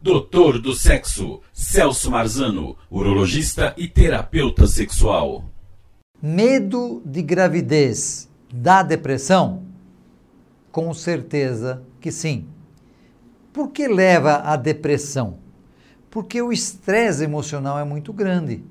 Doutor do Sexo, Celso Marzano, urologista e terapeuta sexual. Medo de gravidez dá depressão? Com certeza que sim. Por que leva à depressão? Porque o estresse emocional é muito grande.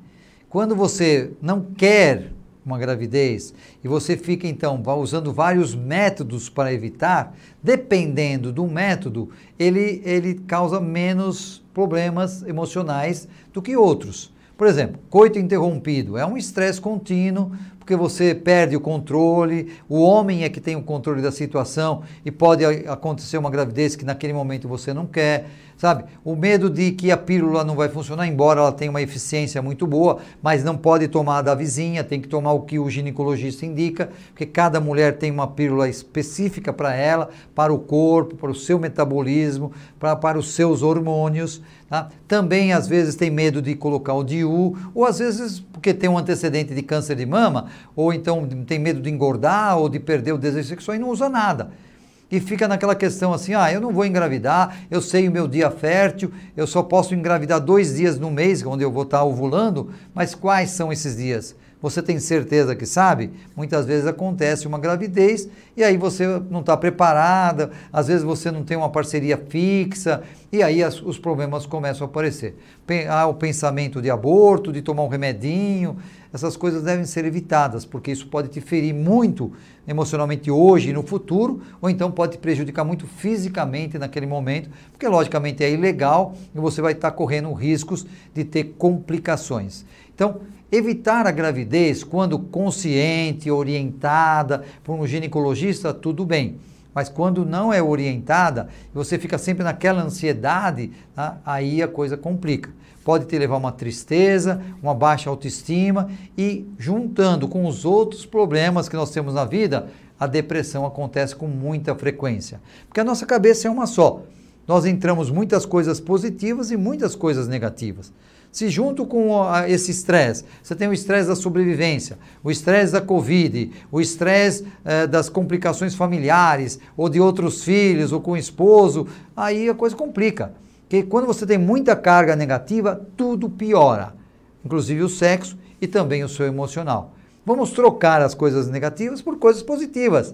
Quando você não quer uma gravidez e você fica então usando vários métodos para evitar, dependendo do método, ele, ele causa menos problemas emocionais do que outros. Por exemplo, coito interrompido é um estresse contínuo, porque você perde o controle, o homem é que tem o controle da situação e pode acontecer uma gravidez que naquele momento você não quer, sabe? O medo de que a pílula não vai funcionar, embora ela tenha uma eficiência muito boa, mas não pode tomar da vizinha, tem que tomar o que o ginecologista indica, porque cada mulher tem uma pílula específica para ela, para o corpo, para o seu metabolismo, para, para os seus hormônios. Tá? Também, às vezes, tem medo de colocar o DIU, ou às vezes porque tem um antecedente de câncer de mama, ou então tem medo de engordar ou de perder o desejo sexual e não usa nada. E fica naquela questão assim: ah, eu não vou engravidar, eu sei o meu dia fértil, eu só posso engravidar dois dias no mês, onde eu vou estar ovulando, mas quais são esses dias? Você tem certeza que sabe? Muitas vezes acontece uma gravidez e aí você não está preparada, às vezes você não tem uma parceria fixa e aí as, os problemas começam a aparecer. Há o pensamento de aborto, de tomar um remedinho, essas coisas devem ser evitadas, porque isso pode te ferir muito emocionalmente hoje e no futuro, ou então pode te prejudicar muito fisicamente naquele momento, porque logicamente é ilegal e você vai estar correndo riscos de ter complicações. Então, Evitar a gravidez quando consciente, orientada por um ginecologista, tudo bem. Mas quando não é orientada, você fica sempre naquela ansiedade, tá? aí a coisa complica. Pode te levar uma tristeza, uma baixa autoestima e juntando com os outros problemas que nós temos na vida, a depressão acontece com muita frequência. Porque a nossa cabeça é uma só. Nós entramos muitas coisas positivas e muitas coisas negativas. Se junto com esse estresse, você tem o estresse da sobrevivência, o estresse da Covid, o estresse eh, das complicações familiares, ou de outros filhos, ou com o esposo, aí a coisa complica. Porque quando você tem muita carga negativa, tudo piora, inclusive o sexo e também o seu emocional. Vamos trocar as coisas negativas por coisas positivas.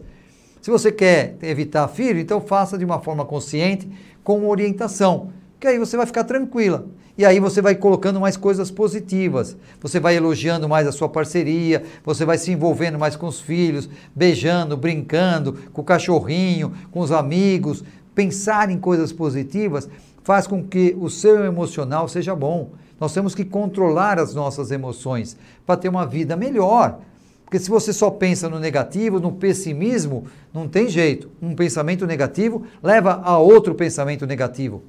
Se você quer evitar filho, então faça de uma forma consciente, com orientação, que aí você vai ficar tranquila. E aí você vai colocando mais coisas positivas. Você vai elogiando mais a sua parceria, você vai se envolvendo mais com os filhos, beijando, brincando, com o cachorrinho, com os amigos. Pensar em coisas positivas faz com que o seu emocional seja bom. Nós temos que controlar as nossas emoções para ter uma vida melhor. Porque se você só pensa no negativo, no pessimismo, não tem jeito. Um pensamento negativo leva a outro pensamento negativo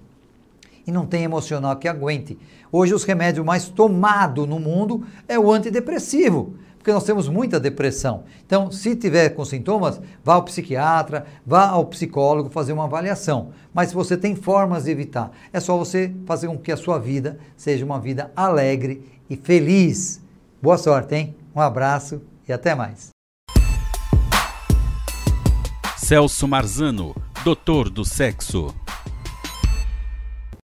e não tem emocional que aguente. Hoje os remédios mais tomados no mundo é o antidepressivo, porque nós temos muita depressão. Então, se tiver com sintomas, vá ao psiquiatra, vá ao psicólogo fazer uma avaliação. Mas se você tem formas de evitar, é só você fazer com que a sua vida seja uma vida alegre e feliz. Boa sorte, hein? Um abraço e até mais. Celso Marzano, doutor do sexo.